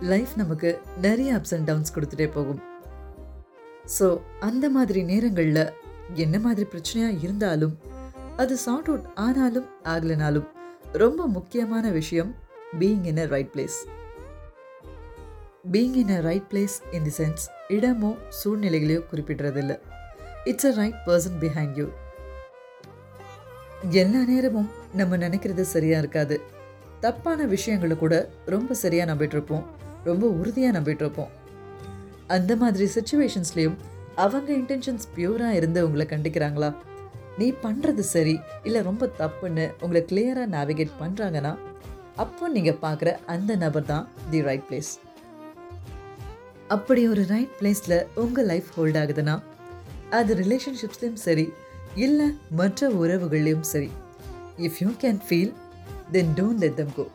Life நமக்கு நிறைய ups and downs கொடுத்துட்டே போகும். ஸோ அந்த மாதிரி நேரங்களில் என்ன மாதிரி பிரச்சனையாக இருந்தாலும் அது சார்ட் அவுட் ஆனாலும் ஆகலைனாலும் ரொம்ப முக்கியமான விஷயம் being in a right place being in a right place in the sense இடமோ சூழ்நிலைகளையோ குறிப்பிடுறதில்ல. It's a right person behind you எல்லா நேரமும் நம்ம நினைக்கிறது சரியாக இருக்காது. தப்பான விஷயங்களை கூட ரொம்ப சரியாக நம்பிட்டு இருப்போம். ரொம்ப உறுதியாக நம்பிட்டுருப்போம். அந்த மாதிரி சுச்சுவேஷன்ஸ்லேயும் அவங்க இன்டென்ஷன்ஸ் பியூராக இருந்து உங்களை கண்டிக்கிறாங்களா? நீ பண்ணுறது சரி இல்லை ரொம்ப தப்புன்னு உங்களை கிளியராக நேவிகேட் பண்ணுறாங்கன்னா அப்போ நீங்கள் பார்க்குற அந்த நபர் தான் தி ரைட் பிளேஸ் அப்படி ஒரு ரைட் பிளேஸில் உங்கள் லைஃப் ஹோல்ட் ஆகுதுன்னா அது ரிலேஷன்ஷிப்ஸ்லேயும் சரி இல்லை மற்ற உறவுகள்லையும் சரி. If you can feel then don't let them go